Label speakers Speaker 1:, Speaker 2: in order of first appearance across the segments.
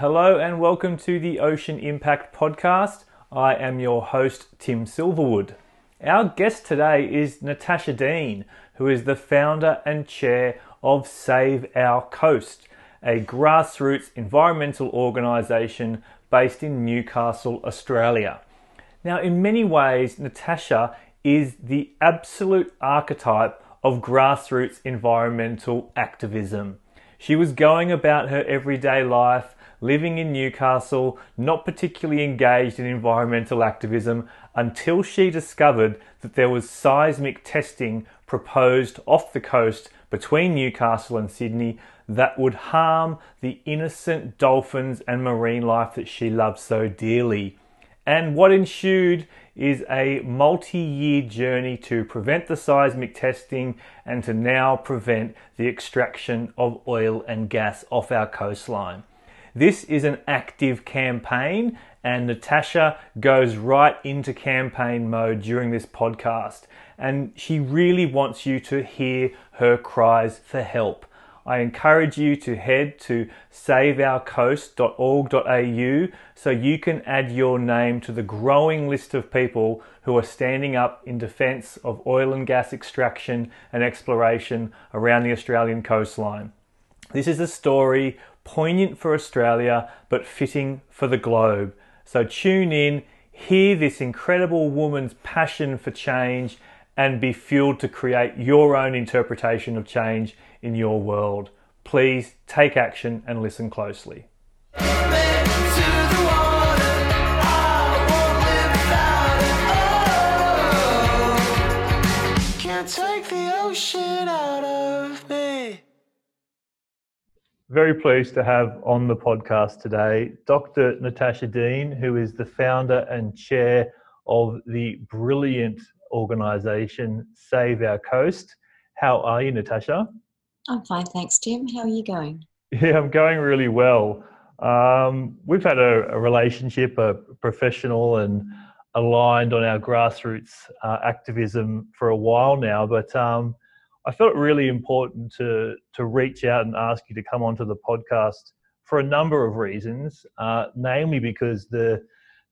Speaker 1: Hello and welcome to the Ocean Impact Podcast. I am your host, Tim Silverwood. Our guest today is Natasha Deen, who is the founder and chair of Save Our Coast, a grassroots environmental organisation based in Newcastle, Australia. Now, in many ways, Natasha is the absolute archetype of grassroots environmental activism. She was going about her everyday life living in Newcastle, not particularly engaged in environmental activism until she discovered that there was seismic testing proposed off the coast between Newcastle and Sydney that would harm the innocent dolphins and marine life that she loved so dearly. And what ensued is a multi year journey to prevent the seismic testing and to now prevent the extraction of oil and gas off our coastline. This is an active campaign, and Natasha goes right into campaign mode during this podcast. And she really wants you to hear her cries for help. I encourage you to head to saveourcoast.org.au so you can add your name to the growing list of people who are standing up in defence of oil and gas extraction and exploration around the Australian coastline. This is a story poignant for Australia but fitting for the globe. So tune in, hear this incredible woman's passion for change, and be fueled to create your own interpretation of change in your world. Please take action and listen closely. Very pleased to have on the podcast today Dr. Natasha Deen, who is the founder and chair of the brilliant organisation Save Our Coast. How are you, Natasha?
Speaker 2: I'm fine, thanks, Tim. How are you going?
Speaker 1: Yeah, I'm going really well. Um, we've had a, a, relationship, a professional and aligned on our grassroots uh, activism for a while now, but um, I felt really important to to reach out and ask you to come onto the podcast for a number of reasons, uh, namely because the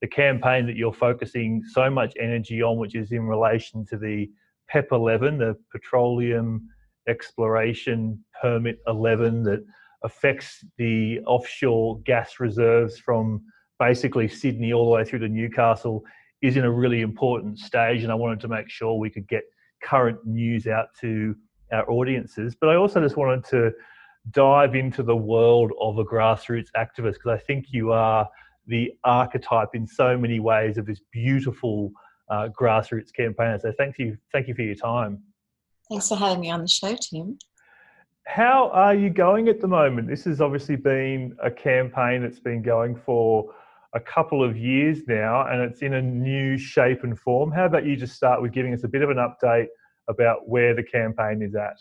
Speaker 1: the campaign that you're focusing so much energy on, which is in relation to the PEP 11, the Petroleum Exploration Permit 11, that affects the offshore gas reserves from basically Sydney all the way through to Newcastle, is in a really important stage. And I wanted to make sure we could get current news out to our audiences. But I also just wanted to dive into the world of a grassroots activist because I think you are the archetype in so many ways of this beautiful uh, grassroots campaign. So thank you, thank you for your time.
Speaker 2: Thanks for having me on the show, Tim.
Speaker 1: How are you going at the moment? This has obviously been a campaign that's been going for a couple of years now and it's in a new shape and form. How about you just start with giving us a bit of an update about where the campaign is at?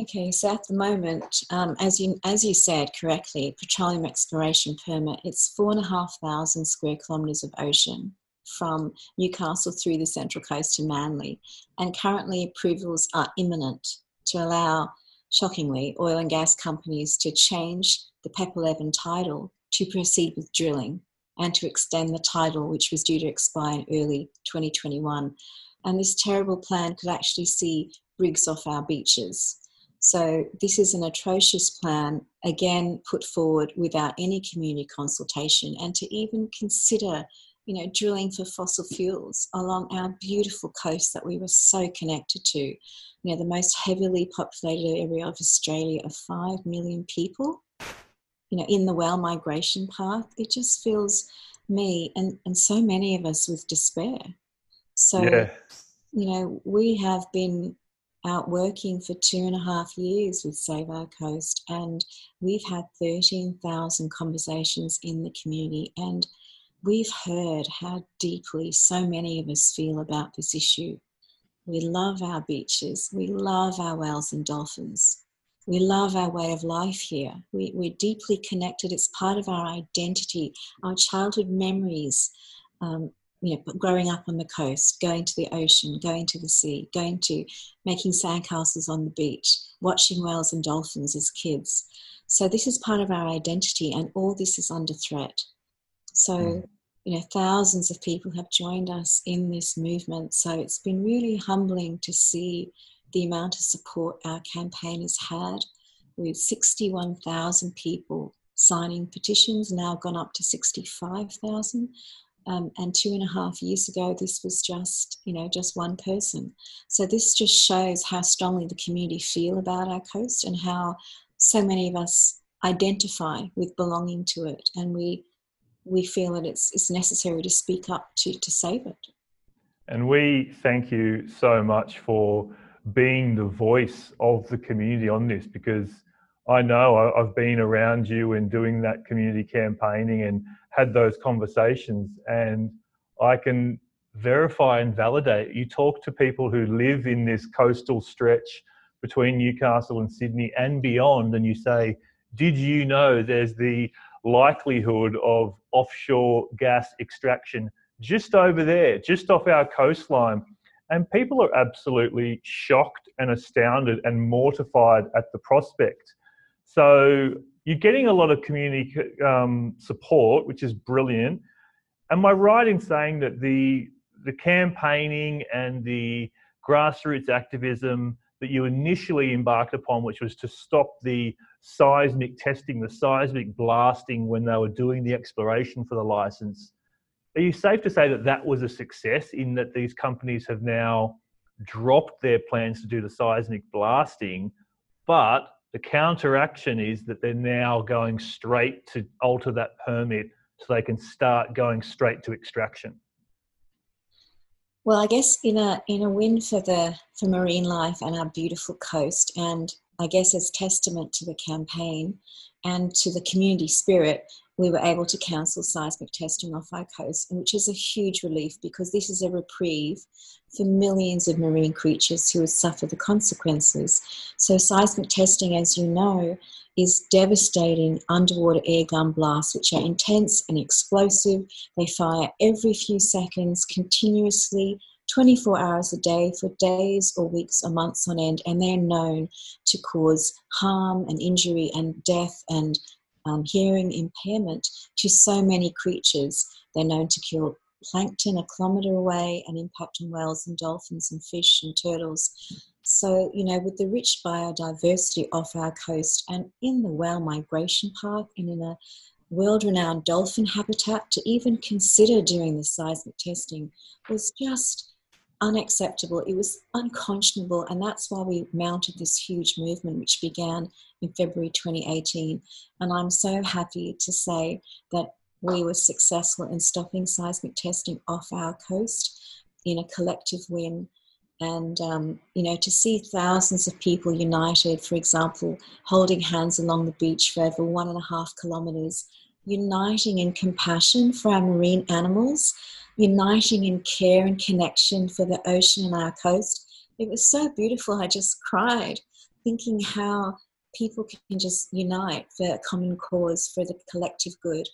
Speaker 2: Okay, so at the moment, um, as you as you said correctly, petroleum exploration permit. It's four and a half thousand square kilometres of ocean from Newcastle through the Central Coast to Manly, and currently approvals are imminent to allow, shockingly, oil and gas companies to change the PEP 11 title to proceed with drilling and to extend the title, which was due to expire in early 2021 and this terrible plan could actually see rigs off our beaches. So, this is an atrocious plan, again, put forward without any community consultation, and to even consider, you know, drilling for fossil fuels along our beautiful coast that we were so connected to. You know, the most heavily populated area of Australia of 5 million people, you know, in the whale migration path. It just fills me and, and so many of us with despair. So, yeah. you know, we have been out working for two and a half years with Save Our Coast, and we've had 13,000 conversations in the community, and we've heard how deeply so many of us feel about this issue. We love our beaches, we love our whales and dolphins, we love our way of life here. We, we're deeply connected, it's part of our identity, our childhood memories. Um, you know, growing up on the coast, going to the ocean, going to the sea, going to making sandcastles on the beach, watching whales and dolphins as kids. So this is part of our identity, and all this is under threat. So, mm. you know, thousands of people have joined us in this movement. So it's been really humbling to see the amount of support our campaign has had with 61,000 people signing petitions, now gone up to 65,000. Um, and two and a half years ago, this was just, you know, just one person. So this just shows how strongly the community feel about our coast and how so many of us identify with belonging to it, and we we feel that it's it's necessary to speak up to to save it.
Speaker 1: And we thank you so much for being the voice of the community on this because I know I've been around you and doing that community campaigning and had those conversations, and I can verify and validate. You talk to people who live in this coastal stretch between Newcastle and Sydney and beyond, and you say, Did you know there's the likelihood of offshore gas extraction just over there, just off our coastline? And people are absolutely shocked and astounded and mortified at the prospect. So you're getting a lot of community um, support, which is brilliant. Am I right in saying that the the campaigning and the grassroots activism that you initially embarked upon, which was to stop the seismic testing, the seismic blasting when they were doing the exploration for the license, are you safe to say that that was a success in that these companies have now dropped their plans to do the seismic blasting, but the counteraction is that they're now going straight to alter that permit so they can start going straight to extraction.
Speaker 2: Well, I guess in a in a win for the for marine life and our beautiful coast, and I guess as testament to the campaign and to the community spirit, we were able to cancel seismic testing off our coast, which is a huge relief because this is a reprieve for millions of marine creatures who would suffer the consequences. So, seismic testing, as you know, is devastating underwater air gun blasts, which are intense and explosive. They fire every few seconds, continuously, 24 hours a day for days or weeks or months on end, and they're known to cause harm and injury and death and um, hearing impairment to so many creatures. They're known to kill plankton a kilometre away and impact on whales and dolphins and fish and turtles. So, you know, with the rich biodiversity off our coast and in the whale migration park and in a world renowned dolphin habitat, to even consider doing the seismic testing was just unacceptable. It was unconscionable, and that's why we mounted this huge movement, which began in February 2018. And I'm so happy to say that we were successful in stopping seismic testing off our coast in a collective win. And, um, you know, to see thousands of people united, for example, holding hands along the beach for over one and a half kilometres, uniting in compassion for our marine animals uniting in care and connection for the ocean and our coast. It was so beautiful. I just cried thinking how people can just unite for a common cause, for the collective good.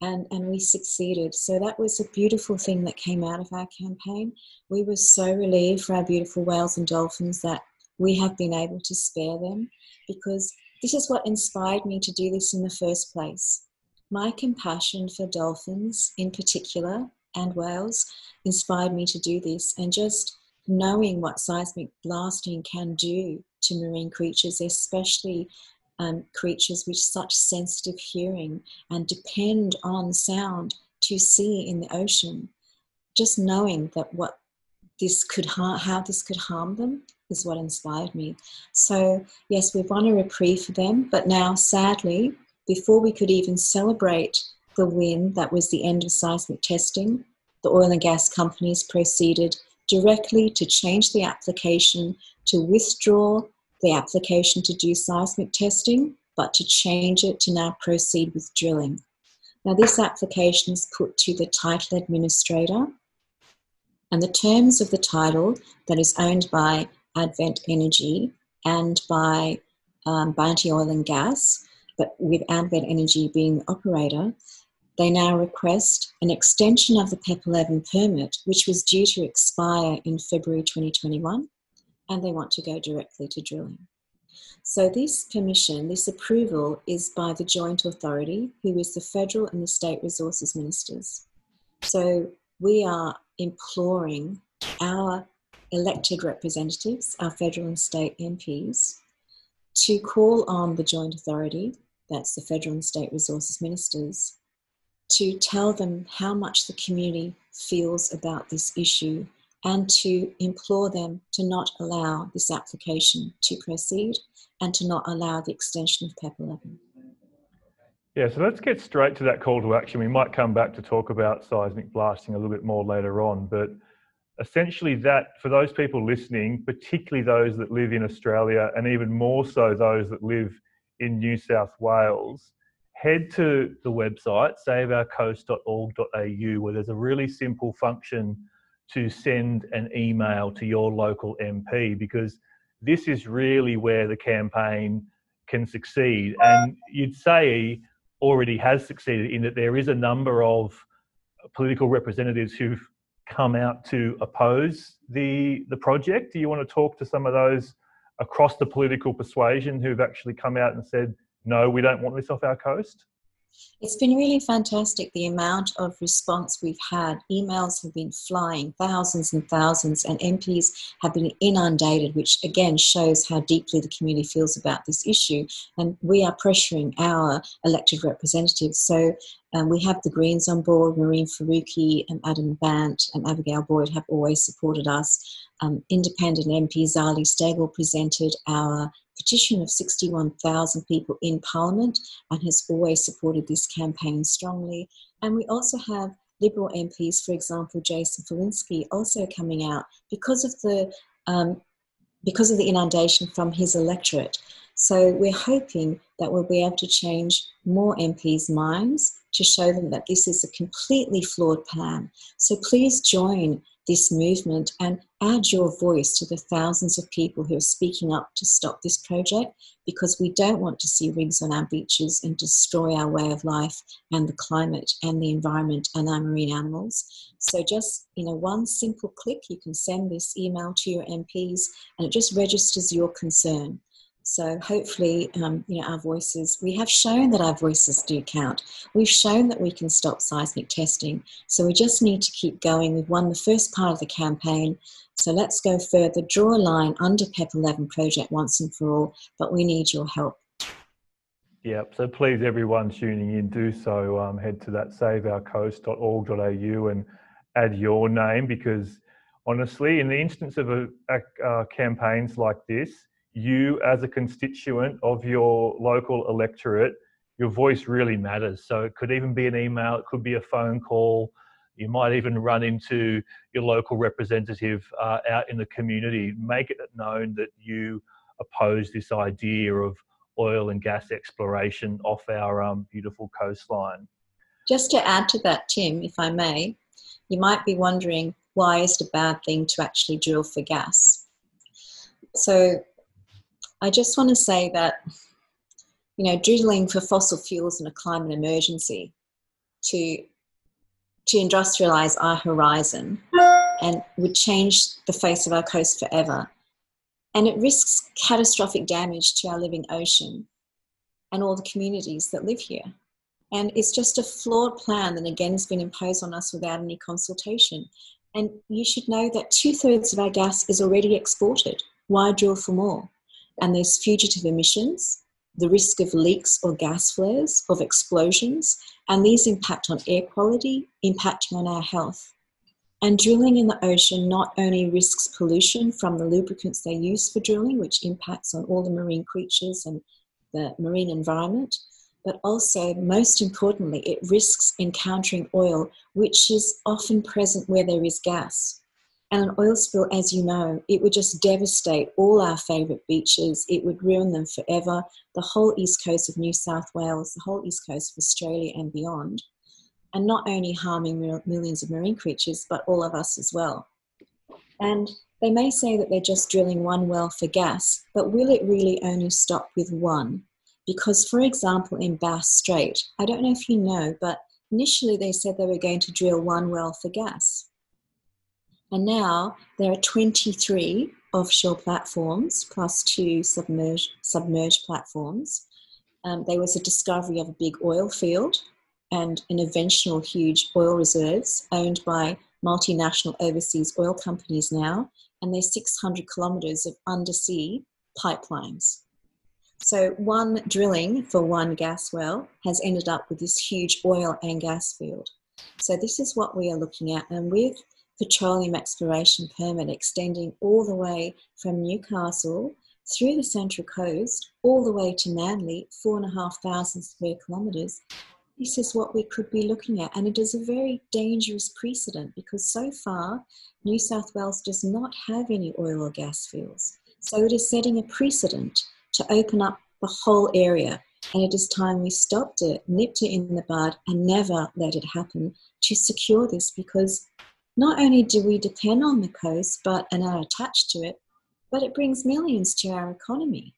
Speaker 2: And, and we succeeded. So that was a beautiful thing that came out of our campaign. We were so relieved for our beautiful whales and dolphins that we have been able to spare them because this is what inspired me to do this in the first place. My compassion for dolphins, in particular, and whales inspired me to do this. And just knowing what seismic blasting can do to marine creatures, especially um, creatures with such sensitive hearing and depend on sound to see in the ocean, just knowing that what this could ha- how this could harm them is what inspired me. So yes, we've won a reprieve for them, but now sadly, before we could even celebrate the win that was the end of seismic testing, the oil and gas companies proceeded directly to change the application to withdraw the application to do seismic testing, but to change it to now proceed with drilling. Now, this application is put to the title administrator, and the terms of the title that is owned by Advent Energy and by um, Bounty Oil and Gas but with Advent Energy being the operator, they now request an extension of the PEP 11 permit, which was due to expire in February 2021, and they want to go directly to drilling. So, this permission, this approval is by the joint authority, who is the federal and the state resources ministers. So, we are imploring our elected representatives, our federal and state MPs, to call on the joint authority, that's the federal and state resources ministers, to tell them how much the community feels about this issue and to implore them to not allow this application to proceed and to not allow the extension of PEP 11.
Speaker 1: Yeah, so let's get straight to that call to action. We might come back to talk about seismic blasting a little bit more later on, but essentially that for those people listening, particularly those that live in Australia and even more so those that live in New South Wales, head to the website saveourcoast.org.au where there's a really simple function to send an email to your local MP because this is really where the campaign can succeed. And you'd say already has succeeded in that there is a number of political representatives who've come out to oppose the the project. Do you want to talk to some of those across the political persuasion who've actually come out and said, no, we don't want this off our coast?
Speaker 2: It's been really fantastic the amount of response we've had. Emails have been flying, thousands and thousands, and MPs have been inundated, which again shows how deeply the community feels about this issue. And we are pressuring our elected representatives. So um, we have the Greens on board, Mehreen Faruqi and Adam Bandt and Abigail Boyd have always supported us. Um, independent MP Zali Steggall presented our petition of 61,000 people in Parliament and has always supported this campaign strongly. And we also have Liberal MPs, for example, Jason Falinski, also coming out because of the um, because of the inundation from his electorate. So we're hoping that we'll be able to change more MPs' minds to show them that this is a completely flawed plan. So please join this movement and add your voice to the thousands of people who are speaking up to stop this project because we don't want to see rigs on our beaches and destroy our way of life and the climate and the environment and our marine animals. So just in a one simple click, you can send this email to your MPs and it just registers your concern. So hopefully, um, you know, our voices, we have shown that our voices do count. We've shown that we can stop seismic testing. So we just need to keep going. We've won the first part of the campaign. So let's go further, draw a line under PEP 11 project once and for all, but we need your help.
Speaker 1: Yep. So please, everyone tuning in, do so. Um, head to that saveourcoast.org.au and add your name because honestly, in the instance of a, a, uh, campaigns like this, you as a constituent of your local electorate, your voice really matters. So it could even be an email, it could be a phone call. You might even run into your local representative uh, out in the community. Make it known that you oppose this idea of oil and gas exploration off our um, beautiful coastline.
Speaker 2: Just to add to that, Tim, if I may, you might be wondering why is it a bad thing to actually drill for gas? So I just want to say that, you know, drilling for fossil fuels in a climate emergency to to industrialize our horizon and would change the face of our coast forever. And it risks catastrophic damage to our living ocean and all the communities that live here. And it's just a flawed plan that again has been imposed on us without any consultation. And you should know that two thirds of our gas is already exported. Why drill for more? And there's fugitive emissions, the risk of leaks or gas flares, of explosions, and these impact on air quality, impacting on our health. And drilling in the ocean not only risks pollution from the lubricants they use for drilling, which impacts on all the marine creatures and the marine environment, but also, most importantly, it risks encountering oil, which is often present where there is gas. And an oil spill, as you know, it would just devastate all our favourite beaches. It would ruin them forever. The whole east coast of New South Wales, the whole east coast of Australia and beyond. And not only harming millions of marine creatures, but all of us as well. And they may say that they're just drilling one well for gas, but will it really only stop with one? Because, for example, in Bass Strait, I don't know if you know, but initially they said they were going to drill one well for gas. And now there are 23 offshore platforms plus two submerged, submerged platforms. Um, there was a discovery of a big oil field and an eventual huge oil reserves owned by multinational overseas oil companies now, and there's 600 kilometres of undersea pipelines. So, one drilling for one gas well has ended up with this huge oil and gas field. So, this is what we are looking at, and with petroleum exploration permit extending all the way from Newcastle through the Central Coast all the way to Manly, four and a half thousand square kilometres. This is what we could be looking at, and it is a very dangerous precedent because so far New South Wales does not have any oil or gas fields. So it is setting a precedent to open up the whole area. And it is time we stopped it, nipped it in the bud, and never let it happen to secure this because not only do we depend on the coast but and are attached to it, but it brings millions to our economy.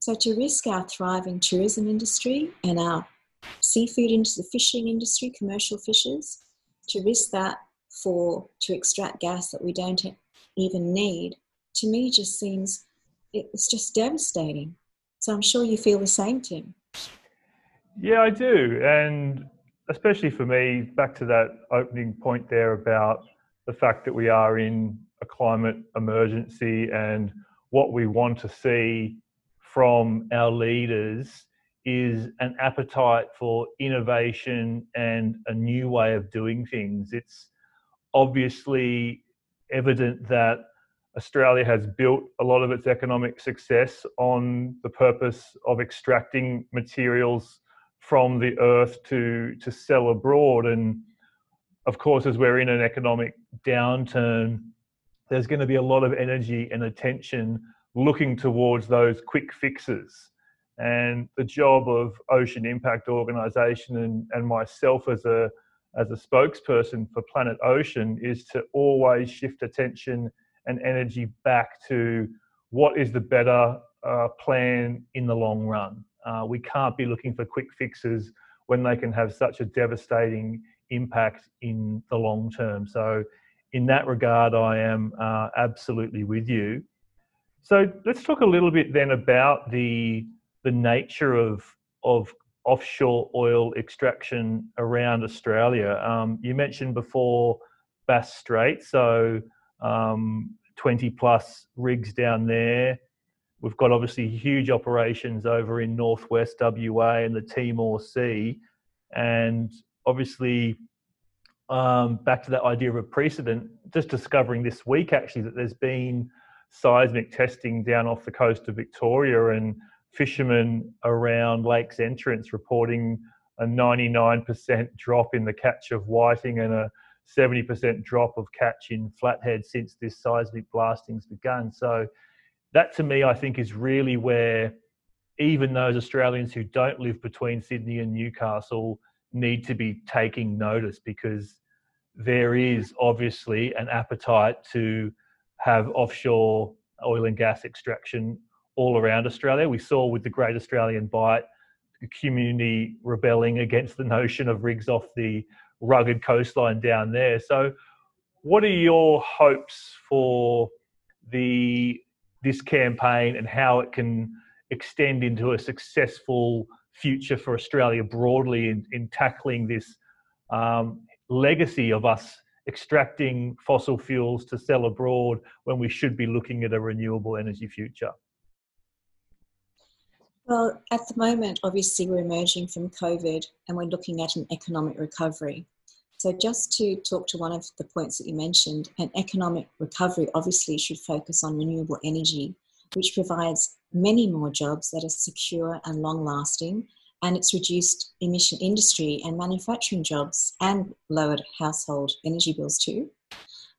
Speaker 2: So to risk our thriving tourism industry and our seafood industry, the fishing industry, commercial fishers, to risk that for to extract gas that we don't even need, to me just seems it's just devastating. So I'm sure you feel the same, Tim.
Speaker 1: Yeah, I do. And especially for me, back to that opening point there about the fact that we are in a climate emergency and what we want to see from our leaders is an appetite for innovation and a new way of doing things. It's obviously evident that Australia has built a lot of its economic success on the purpose of extracting materials from the earth to to sell abroad and of course as we're in an economic downturn there's going to be a lot of energy and attention looking towards those quick fixes and the job of ocean impact organization and, and myself as a as a spokesperson for planet ocean is to always shift attention and energy back to what is the better uh, plan in the long run. Uh, we can't be looking for quick fixes when they can have such a devastating impact in the long term. So, in that regard, I am uh, absolutely with you. So, let's talk a little bit then about the the nature of of offshore oil extraction around Australia. Um, you mentioned before Bass Strait, so um, 20 plus rigs down there. We've got obviously huge operations over in northwest WA and the Timor Sea. And obviously, um, back to that idea of a precedent, just discovering this week actually that there's been seismic testing down off the coast of Victoria and fishermen around Lakes Entrance reporting a 99% drop in the catch of whiting and a 70% drop of catch in flathead since this seismic blasting's begun. So that to me, I think, is really where even those Australians who don't live between Sydney and Newcastle need to be taking notice because there is obviously an appetite to have offshore oil and gas extraction all around Australia. We saw with the Great Australian Bight, the community rebelling against the notion of rigs off the rugged coastline down there. So, what are your hopes for the this campaign and how it can extend into a successful future for Australia broadly in, in tackling this um, legacy of us extracting fossil fuels to sell abroad when we should be looking at a renewable energy future?
Speaker 2: Well, at the moment, obviously, we're emerging from COVID and we're looking at an economic recovery. So, just to talk to one of the points that you mentioned, an economic recovery obviously should focus on renewable energy, which provides many more jobs that are secure and long lasting, and it's reduced emission industry and manufacturing jobs and lowered household energy bills too.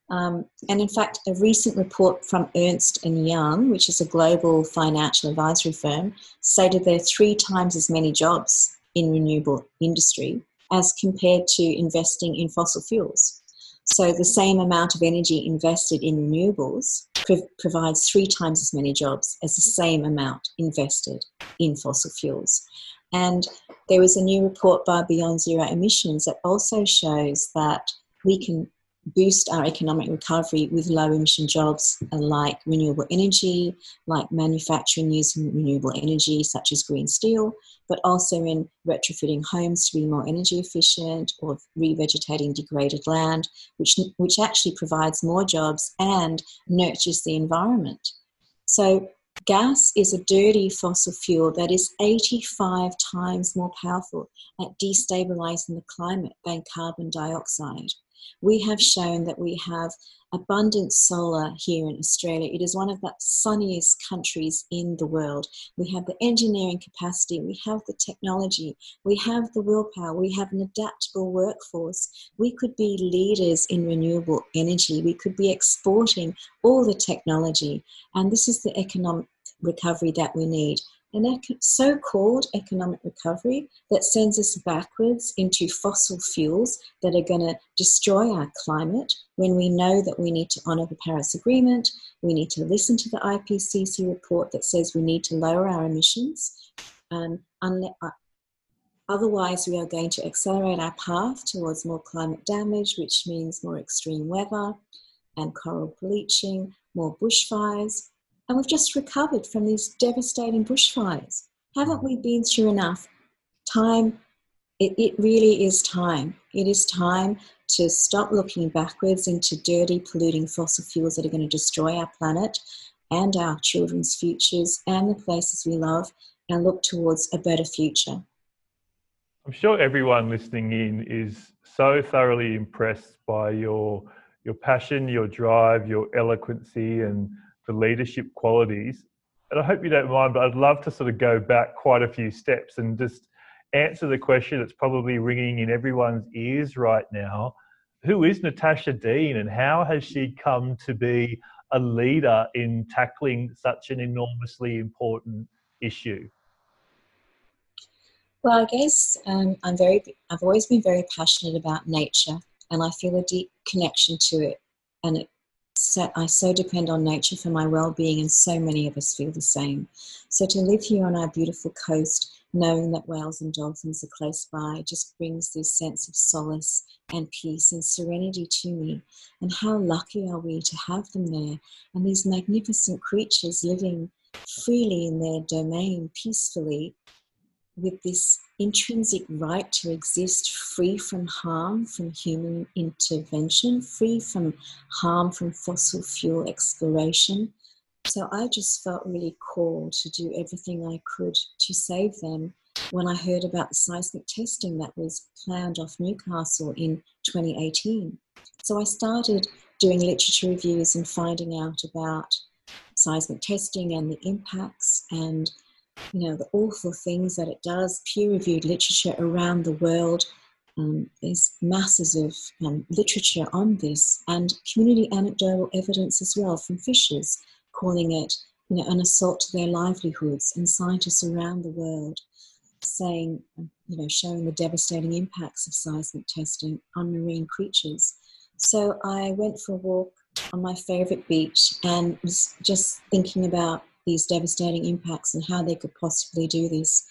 Speaker 2: Um, and in fact, a recent report from Ernst and Young, which is a global financial advisory firm, stated there are three times as many jobs in renewable industry as compared to investing in fossil fuels. So the same amount of energy invested in renewables provides three times as many jobs as the same amount invested in fossil fuels. And there was a new report by Beyond Zero Emissions that also shows that we can boost our economic recovery with low emission jobs like renewable energy, like manufacturing using renewable energy, such as green steel, but also in retrofitting homes to be more energy efficient or revegetating degraded land, which, which actually provides more jobs and nurtures the environment. So, gas is a dirty fossil fuel that is 85 times more powerful at destabilizing the climate than carbon dioxide we have shown that we have abundant solar here in Australia. It is one of the sunniest countries in the world. We have the engineering capacity, we have the technology, we have the willpower, we have an adaptable workforce. We could be leaders in renewable energy, we could be exporting all the technology, and this is the economic recovery that we need an so called economic recovery that sends us backwards into fossil fuels that are going to destroy our climate when we know that we need to honour the Paris Agreement, we need to listen to the IPCC report that says we need to lower our emissions. Um, uh, otherwise, we are going to accelerate our path towards more climate damage, which means more extreme weather and coral bleaching, more bushfires, and we've just recovered from these devastating bushfires. Haven't we been through enough? Time, it, it really is time. It is time to stop looking backwards into dirty, polluting fossil fuels that are going to destroy our planet and our children's futures and the places we love and look towards a better future.
Speaker 1: I'm sure everyone listening in is so thoroughly impressed by your your passion, your drive, your eloquency, and the leadership qualities. And I hope you don't mind, but I'd love to sort of go back quite a few steps and just answer the question that's probably ringing in everyone's ears right now. Who is Natasha Deen and how has she come to be a leader in tackling such an enormously important issue?
Speaker 2: Well, I guess um, I'm very. I've always been very passionate about nature, and I feel a deep connection to it, and it so, I so depend on nature for my well being, and so many of us feel the same. So, to live here on our beautiful coast, knowing that whales and dolphins are close by, just brings this sense of solace and peace and serenity to me. And how lucky are we to have them there, and these magnificent creatures living freely in their domain peacefully with this intrinsic right to exist free from harm from human intervention, free from harm from fossil fuel exploration. So I just felt really called to do everything I could to save them when I heard about the seismic testing that was planned off Newcastle in 2018. So I started doing literature reviews and finding out about seismic testing and the impacts and you know, the awful things that it does, peer reviewed literature around the world. Um, there's masses of um, literature on this and community anecdotal evidence as well from fishers calling it you know, an assault to their livelihoods and scientists around the world saying, you know, showing the devastating impacts of seismic testing on marine creatures. So I went for a walk on my favorite beach and was just thinking about these devastating impacts and how they could possibly do this.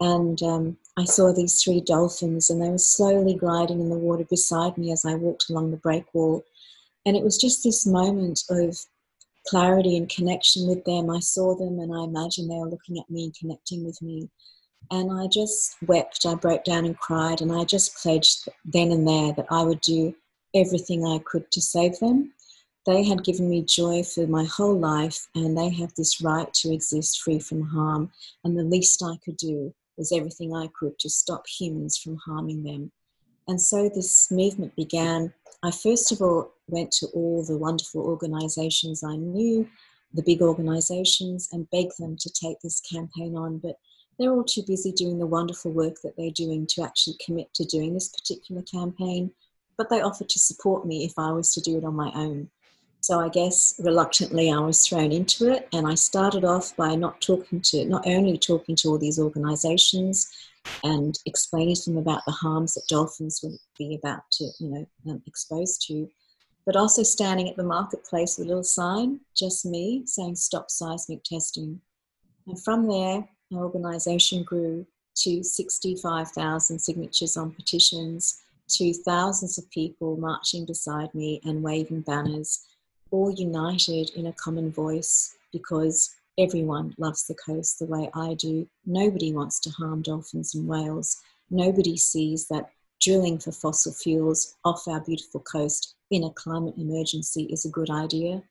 Speaker 2: And um, I saw these three dolphins, and they were slowly gliding in the water beside me as I walked along the breakwall. And it was just this moment of clarity and connection with them. I saw them, and I imagined they were looking at me and connecting with me. And I just wept, I broke down and cried, and I just pledged then and there that I would do everything I could to save them they had given me joy for my whole life, and they have this right to exist free from harm. And the least I could do was everything I could to stop humans from harming them. And so this movement began. I first of all went to all the wonderful organizations I knew, the big organizations, and begged them to take this campaign on. But they're all too busy doing the wonderful work that they're doing to actually commit to doing this particular campaign. But they offered to support me if I was to do it on my own. So I guess reluctantly I was thrown into it, and I started off by not talking to, not only talking to all these organisations and explaining to them about the harms that dolphins would be about to, you know, um, exposed to, but also standing at the marketplace with a little sign, just me, saying "Stop seismic testing." And from there, our organisation grew to 65,000 signatures on petitions to thousands of people marching beside me and waving banners, all united in a common voice because everyone loves the coast the way I do. Nobody wants to harm dolphins and whales. Nobody sees that drilling for fossil fuels off our beautiful coast in a climate emergency is a good idea.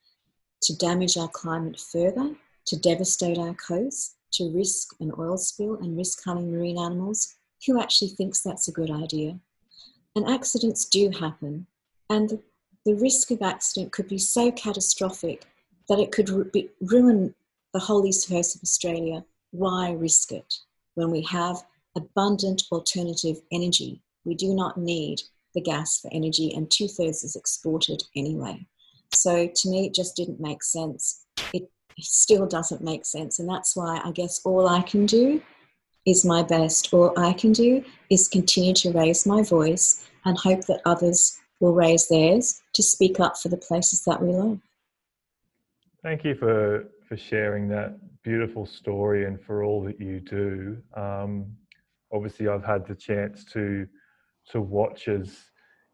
Speaker 2: To damage our climate further, to devastate our coast, to risk an oil spill and risk harming marine animals, who actually thinks that's a good idea? And accidents do happen, and the, the risk of accident could be so catastrophic that it could ru- ruin the whole east coast of Australia. Why risk it when we have abundant alternative energy? We do not need the gas for energy, and two thirds is exported anyway. So to me, it just didn't make sense. It still doesn't make sense. And that's why I guess all I can do is my best. All I can do is continue to raise my voice and hope that others will raise theirs to speak up for the places that we love.
Speaker 1: Thank you for, for sharing that beautiful story and for all that you do. Um, obviously, I've had the chance to to watch as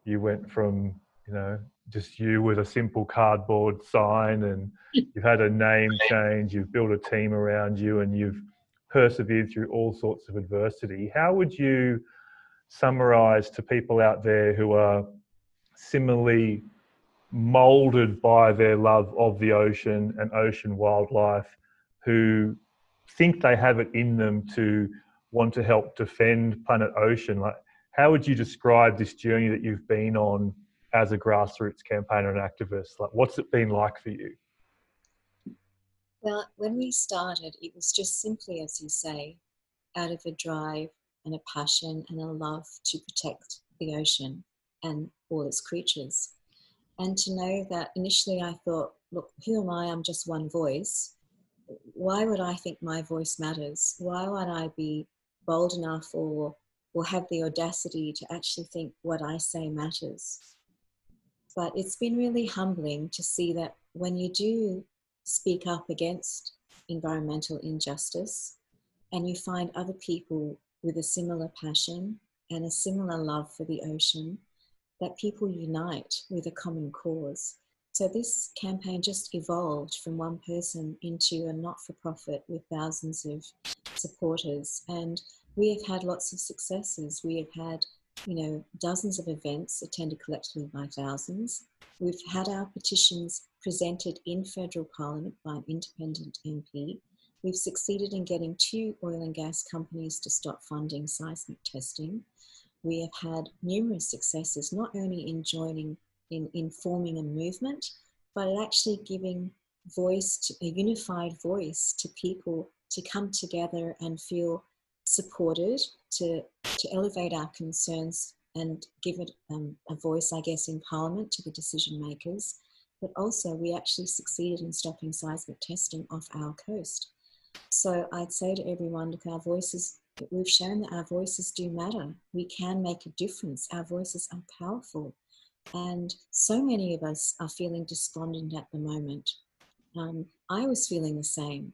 Speaker 1: you went from you know just you with a simple cardboard sign and you've had a name change you've built a team around you and you've persevered through all sorts of adversity how would you summarize to people out there who are similarly molded by their love of the ocean and ocean wildlife who think they have it in them to want to help defend planet ocean like how would you describe this journey that you've been on as a grassroots campaigner and activist? Like, what's it been like for you?
Speaker 2: Well, when we started, it was just simply, as you say, out of a drive and a passion and a love to protect the ocean and all its creatures. And to know that initially I thought, look, who am I? I'm just one voice. Why would I think my voice matters? Why would I be bold enough or, or have the audacity to actually think what I say matters? But it's been really humbling to see that when you do speak up against environmental injustice and you find other people with a similar passion and a similar love for the ocean, that people unite with a common cause. So this campaign just evolved from one person into a not for profit with thousands of supporters. And we have had lots of successes. We have had you know, dozens of events attended collectively by thousands. We've had our petitions presented in federal parliament by an independent MP. We've succeeded in getting two oil and gas companies to stop funding seismic testing. We have had numerous successes, not only in joining, in, in forming a movement, but actually giving voice, to, a unified voice to people to come together and feel supported to, to elevate our concerns and give it um, a voice, I guess, in Parliament to the decision makers. But also, we actually succeeded in stopping seismic testing off our coast. So I'd say to everyone, look, our voices, we've shown that our voices do matter. We can make a difference. Our voices are powerful. And so many of us are feeling despondent at the moment. Um, I was feeling the same,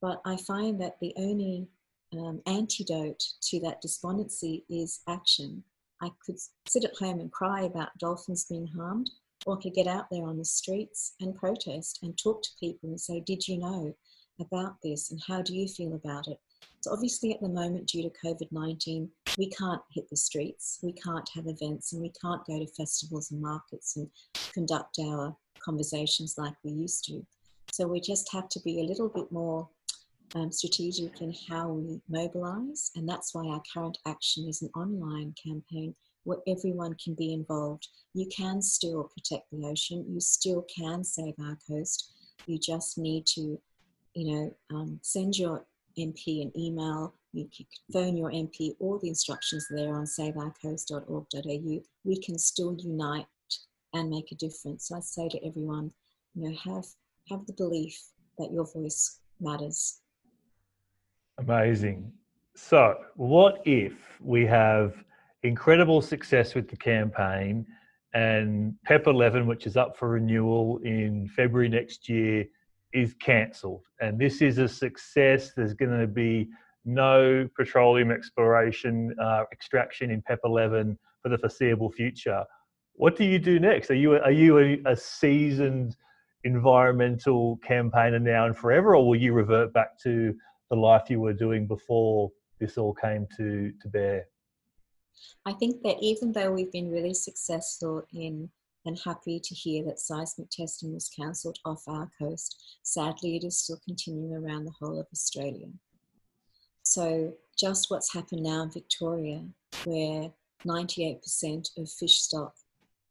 Speaker 2: but I find that the only um, antidote to that despondency is action. I could sit at home and cry about dolphins being harmed, or I could get out there on the streets and protest and talk to people and say, Did you know about this and how do you feel about it? So, obviously, at the moment, due to COVID 19, we can't hit the streets, we can't have events, and we can't go to festivals and markets and conduct our conversations like we used to. So, we just have to be a little bit more um, strategic in how we mobilize, and that's why our current action is an online campaign where everyone can be involved. You can still protect the ocean, you still can save our coast. You just need to, you know, um, send your MP an email. You can phone your MP. All the instructions are there on saveourcoast.org.au. We can still unite and make a difference. So I say to everyone, you know, have have the belief that your voice matters
Speaker 1: Amazing. So, what if we have incredible success with the campaign and PEP 11, which is up for renewal in February next year, is cancelled? And this is a success. There's going to be no petroleum exploration, uh, extraction in PEP 11 for the foreseeable future. What do you do next? Are you are you a, a seasoned environmental campaigner now and forever, or will you revert back to the life you were doing before this all came to to bear?
Speaker 2: I think that even though we've been really successful in and happy to hear that seismic testing was cancelled off our coast, sadly it is still continuing around the whole of Australia. So just what's happened now in Victoria, where 98% of fish stock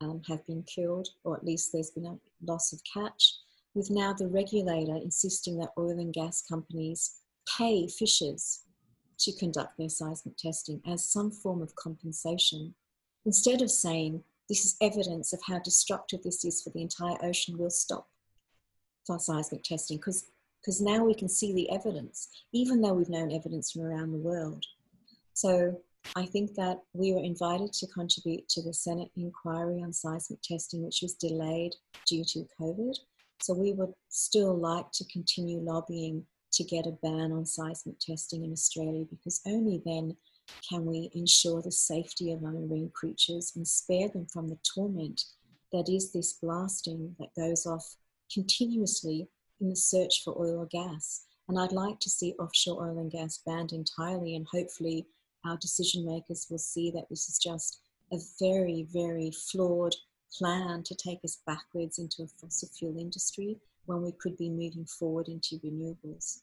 Speaker 2: um, have been killed, or at least there's been a loss of catch, with now the regulator insisting that oil and gas companies pay fishers to conduct their seismic testing as some form of compensation. Instead of saying, this is evidence of how destructive this is for the entire ocean, we'll stop for seismic testing because because now we can see the evidence, even though we've known evidence from around the world. So I think that we were invited to contribute to the Senate inquiry on seismic testing, which was delayed due to COVID. So we would still like to continue lobbying to get a ban on seismic testing in Australia because only then can we ensure the safety of our marine creatures and spare them from the torment that is this blasting that goes off continuously in the search for oil or gas. And I'd like to see offshore oil and gas banned entirely, and hopefully, our decision makers will see that this is just a very, very flawed plan to take us backwards into a fossil fuel industry when we could be moving forward into renewables.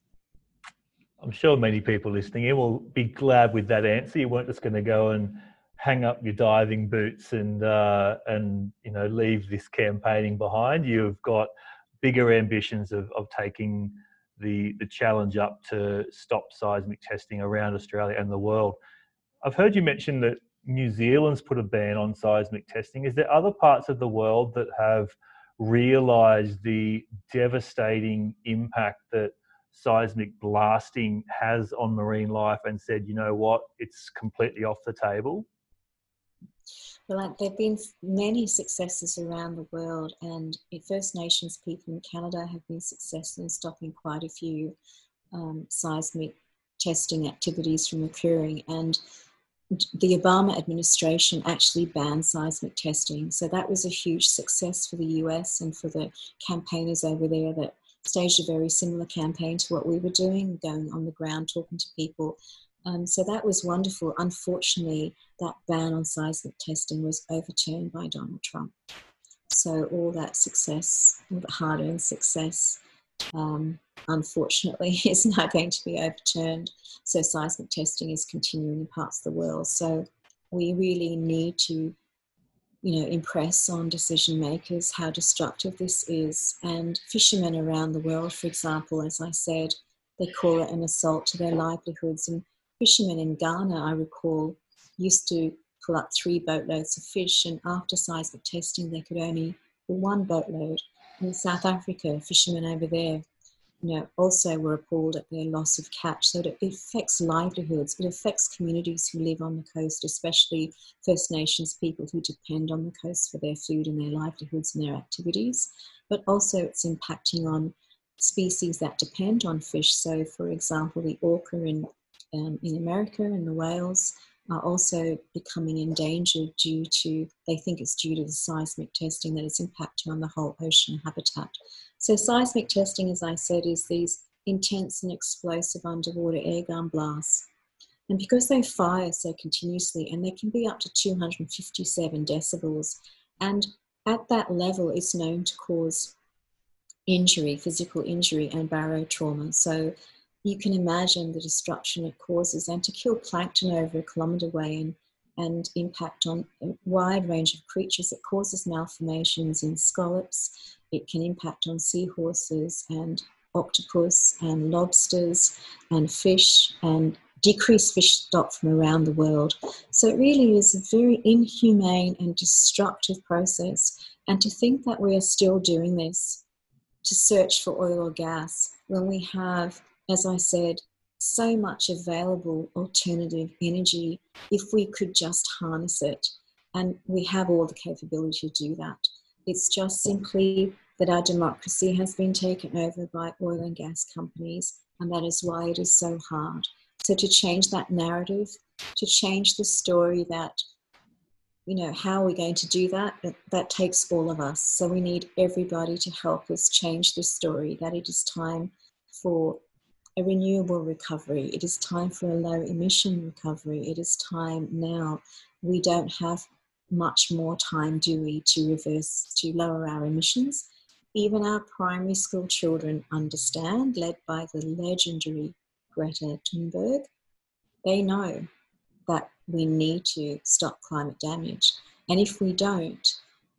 Speaker 1: I'm sure many people listening in will be glad with that answer. You weren't just going to go and hang up your diving boots and uh, and you know leave this campaigning behind. You've got bigger ambitions of, of taking the the challenge up to stop seismic testing around Australia and the world. I've heard you mention that New Zealand's put a ban on seismic testing. Is there other parts of the world that have realised the devastating impact that seismic blasting has on marine life and said, you know what, it's completely off the table?
Speaker 2: Well, there have been many successes around the world, and First Nations people in Canada have been successful in stopping quite a few um, seismic testing activities from occurring. And the Obama administration actually banned seismic testing. So that was a huge success for the US and for the campaigners over there that staged a very similar campaign to what we were doing, going on the ground, talking to people. Um, so that was wonderful. Unfortunately, that ban on seismic testing was overturned by Donald Trump. So all that success, all the hard-earned success, um, unfortunately, is now going to be overturned. So seismic testing is continuing in parts of the world. So we really need to you know, impress on decision makers how destructive this is. And fishermen around the world, for example, as I said, they call it an assault to their livelihoods. And fishermen in Ghana, I recall, used to pull up three boatloads of fish, and after seismic testing, they could only pull one boatload. In South Africa, fishermen over there you know, also were appalled at their loss of catch. So it affects livelihoods. It affects communities who live on the coast, especially First Nations people who depend on the coast for their food and their livelihoods and their activities. But also it's impacting on species that depend on fish. So, for example, the orca in, um, in America and the whales are also becoming endangered due to, they think it's due to the seismic testing that is impacting on the whole ocean habitat. So, seismic testing, as I said, is these intense and explosive underwater airgun blasts. And because they fire so continuously, and they can be up to 257 decibels, and at that level, it's known to cause injury, physical injury, and barotrauma. So you can imagine the destruction it causes, and to kill plankton over a kilometre away and impact on a wide range of creatures. It causes malformations in scallops, it can impact on seahorses and octopus and lobsters and fish and decrease fish stock from around the world. So it really is a very inhumane and destructive process. And to think that we are still doing this to search for oil or gas when we have, as I said, so much available alternative energy if we could just harness it. And we have all the capability to do that. It's just simply that our democracy has been taken over by oil and gas companies, and that is why it is so hard. So, to change that narrative, to change the story that you know, how are we going to do that? That, takes all of us. So we need everybody to help us change the story that it is time for a renewable recovery. It is time for a low emission recovery. It is time now. We don't have much more time, do we, to reverse, to lower our emissions. Even our primary school children understand, led by the legendary Greta Thunberg, they know that we need to stop climate damage. And if we don't,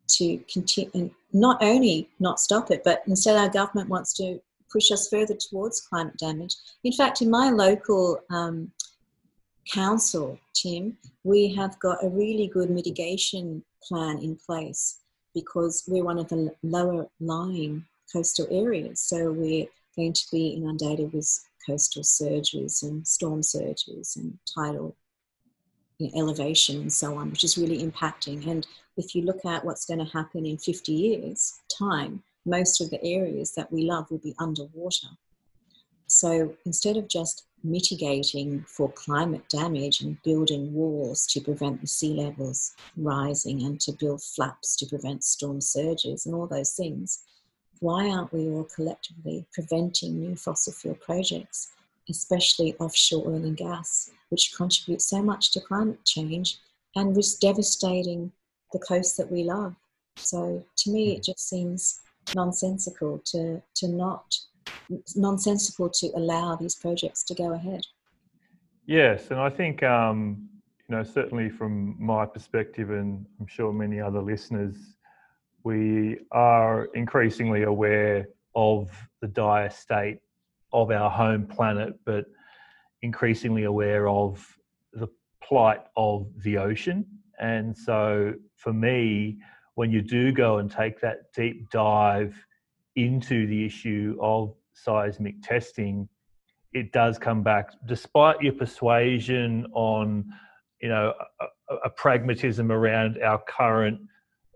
Speaker 2: to continue, not only not stop it, but instead our government wants to push us further towards climate damage. In fact, in my local um, council, Tim, we have got a really good mitigation plan in place because we're one of the lower lying coastal areas. So we're going to be inundated with coastal surges and storm surges and tidal you know, elevation and so on, which is really impacting. And if you look at what's going to happen in 50 years' time, most of the areas that we love will be underwater. So instead of just mitigating for climate damage and building walls to prevent the sea levels rising and to build flaps to prevent storm surges and all those things, why aren't we all collectively preventing new fossil fuel projects, especially offshore oil and gas, which contribute so much to climate change and risk devastating the coast that we love? So to me, it hmm. just seems nonsensical to, to not nonsensical to allow these projects to go ahead.
Speaker 1: Yes, and I think um, you know certainly from my perspective, and I'm sure many other listeners, we are increasingly aware of the dire state of our home planet, but increasingly aware of the plight of the ocean. And so for me, when you do go and take that deep dive into the issue of seismic testing, it does come back, despite your persuasion on, you know, a, a pragmatism around our current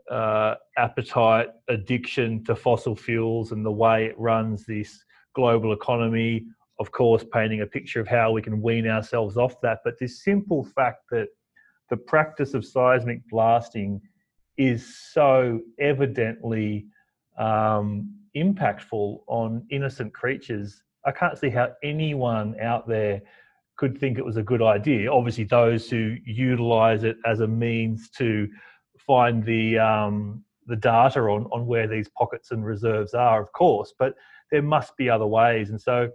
Speaker 1: uh, appetite, addiction to fossil fuels, and the way it runs this global economy. Of course, painting a picture of how we can wean ourselves off that. But this simple fact that the practice of seismic blasting is so evidently um, impactful on innocent creatures. I can't see how anyone out there could think it was a good idea. Obviously, those who utilize it as a means to find the um, the data on on where these pockets and reserves are, of course, but there must be other ways. And so,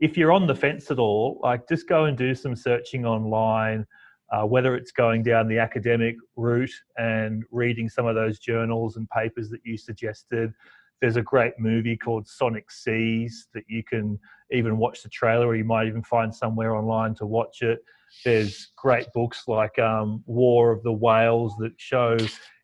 Speaker 1: if you're on the fence at all, like just go and do some searching online uh, whether it's going down the academic route and reading some of those journals and papers that you suggested. There's a great movie called Sonic Seas that you can even watch the trailer, or you might even find somewhere online to watch it. There's great books like um, War of the Whales that show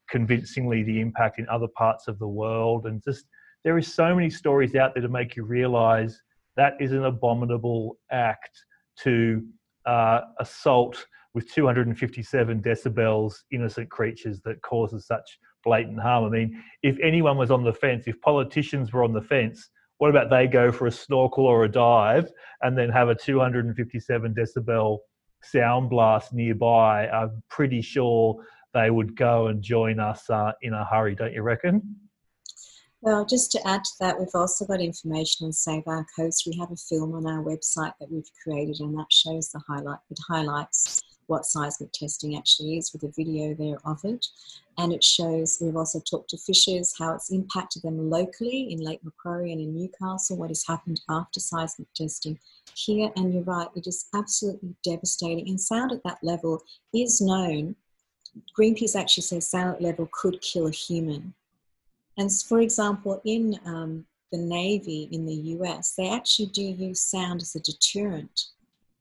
Speaker 1: convincingly the impact in other parts of the world. And just there is so many stories out there to make you realize that is an abominable act to uh, assault with 257 decibels innocent creatures that causes such blatant harm. I mean, if anyone was on the fence, if politicians were on the fence, what about they go for a snorkel or a dive and then have a 257 decibel sound blast nearby? I'm pretty sure they would go and join us uh, in a hurry, don't you reckon?
Speaker 2: Well, just to add to that, we've also got information on Save Our Coast. We have a film on our website that we've created, and that shows the highlight. It highlights what seismic testing actually is with a video there of it. And it shows, we've also talked to fishers, how it's impacted them locally in Lake Macquarie and in Newcastle, what has happened after seismic testing here. And you're right, it is absolutely devastating. And sound at that level is known. Greenpeace actually says sound at level could kill a human. And for example, in um, the Navy in the US, they actually do use sound as a deterrent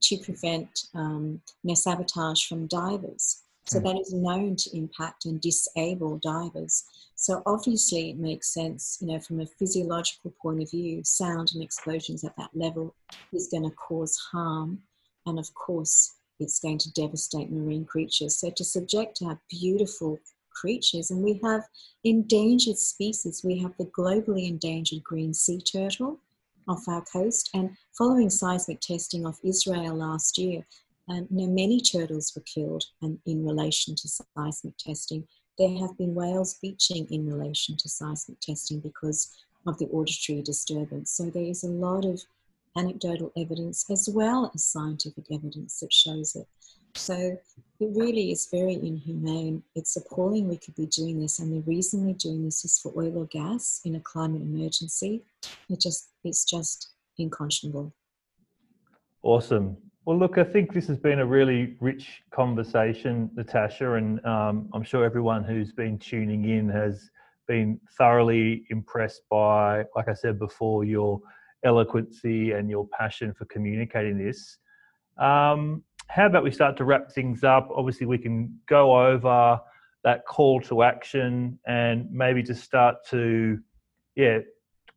Speaker 2: to prevent um, sabotage from divers. So mm. that is known to impact and disable divers. So obviously, it makes sense, you know, from a physiological point of view, sound and explosions at that level is going to cause harm, and of course, it's going to devastate marine creatures. So to subject our beautiful creatures, and we have endangered species. We have the globally endangered green sea turtle, off our coast. And following seismic testing off Israel last year, Um, you know, many turtles were killed um, in relation to seismic testing. There have been whales beaching in relation to seismic testing because of the auditory disturbance. So there is a lot of anecdotal evidence as well as scientific evidence that shows it. So it really is very inhumane. It's appalling we could be doing this, and the reason we're doing this is for oil or gas in a climate emergency. It just it's just unconscionable.
Speaker 1: Awesome. Well, look, I think this has been a really rich conversation, Natasha, and um, I'm sure everyone who's been tuning in has been thoroughly impressed by, like I said before, your eloquency and your passion for communicating this. Um, how about we start to wrap things up? Obviously, we can go over that call to action and maybe just start to, yeah,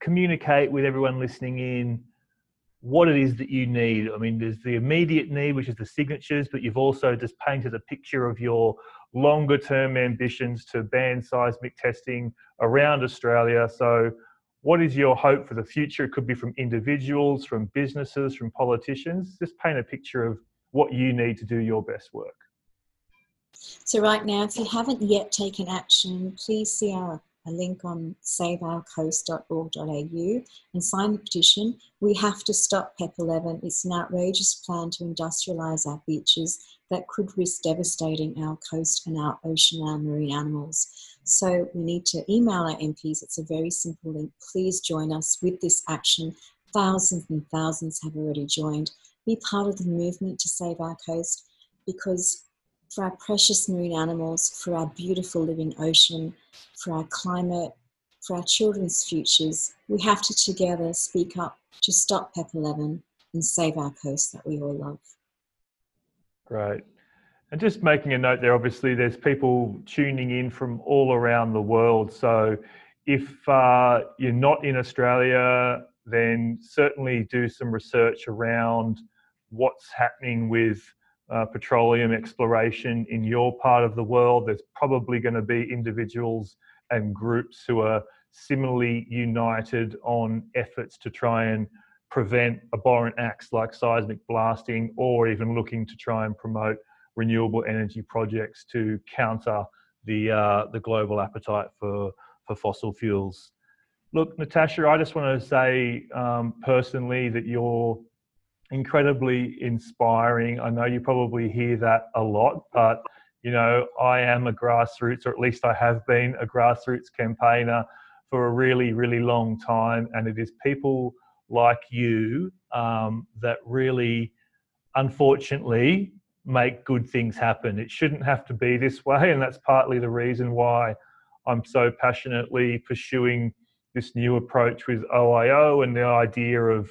Speaker 1: communicate with everyone listening in what it is that you need. I mean, there's the immediate need, which is the signatures, but you've also just painted a picture of your longer term ambitions to ban seismic testing around Australia. So, what is your hope for the future? It could be from individuals, from businesses, from politicians. Just paint a picture of what you need to do your best work.
Speaker 2: So, right now, if you haven't yet taken action, please see our a link on saveourcoast.org.au and sign the petition. We have to stop PEP 11. It's an outrageous plan to industrialise our beaches that could risk devastating our coast and our ocean and our marine animals. So we need to email our MPs. It's a very simple link. Please join us with this action. Thousands and thousands have already joined. Be part of the movement to save our coast because for our precious marine animals, for our beautiful living ocean, for our climate, for our children's futures, we have to together speak up to stop PEP 11 and save our coast that we all love.
Speaker 1: Great. And just making a note there, obviously, there's people tuning in from all around the world. So if uh, you're not in Australia, then certainly do some research around what's happening with uh, petroleum exploration in your part of the world. There's probably going to be individuals and groups who are similarly united on efforts to try and prevent abhorrent acts like seismic blasting or even looking to try and promote renewable energy projects to counter the uh, the global appetite for for fossil fuels. Look, Natasha, I just want to say um, personally that you're incredibly inspiring. I know you probably hear that a lot, but you know, I am a grassroots, or at least I have been a grassroots campaigner for a really, really long time. And it is people like you um, that really, unfortunately, make good things happen. It shouldn't have to be this way. And that's partly the reason why I'm so passionately pursuing this new approach with OIO and the idea of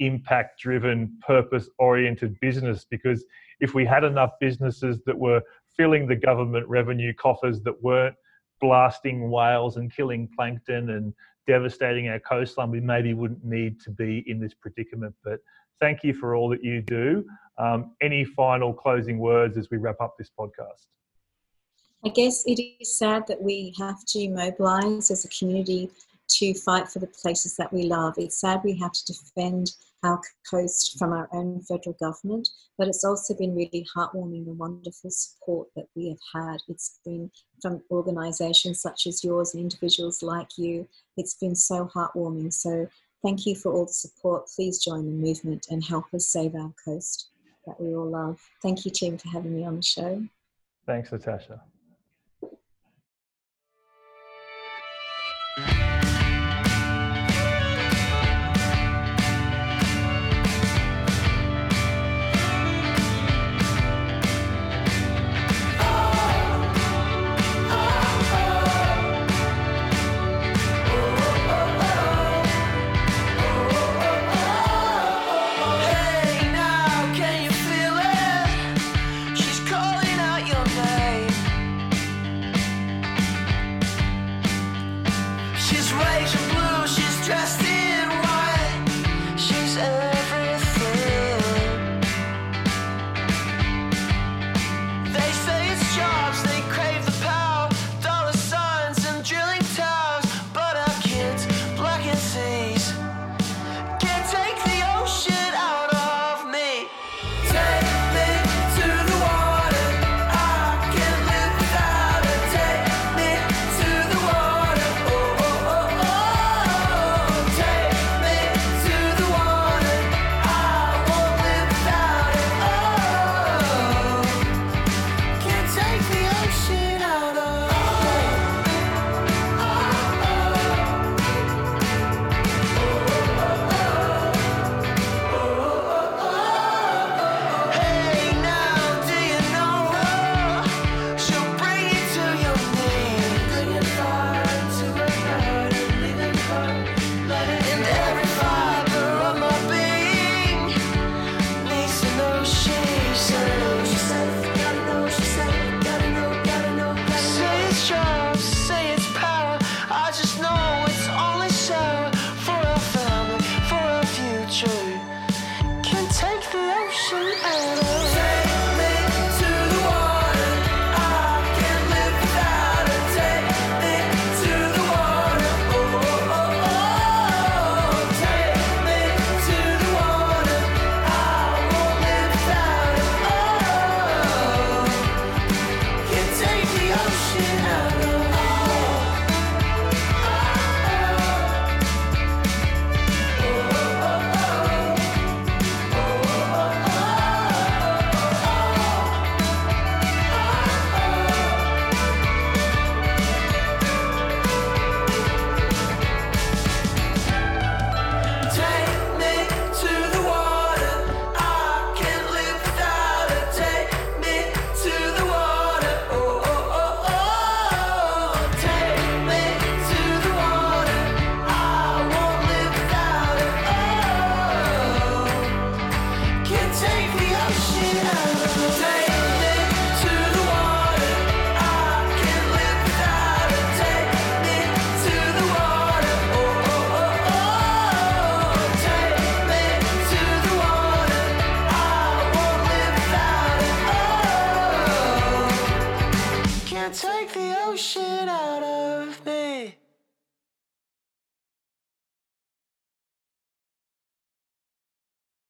Speaker 1: impact driven, purpose oriented business. Because if we had enough businesses that were filling the government revenue coffers that weren't blasting whales and killing plankton and devastating our coastline, we maybe wouldn't need to be in this predicament. But thank you for all that you do. Um, any final closing words as we wrap up this podcast?
Speaker 2: I guess it is sad that we have to mobilize as a community to fight for the places that we love. It's sad we have to defend our coast from our own federal government, but it's also been really heartwarming the wonderful support that we have had. It's been from organisations such as yours and individuals like you. It's been so heartwarming. So thank you for all the support. Please join the movement and help us save our coast that we all love. Thank you, Tim, for having me on the show.
Speaker 1: Thanks, Natasha.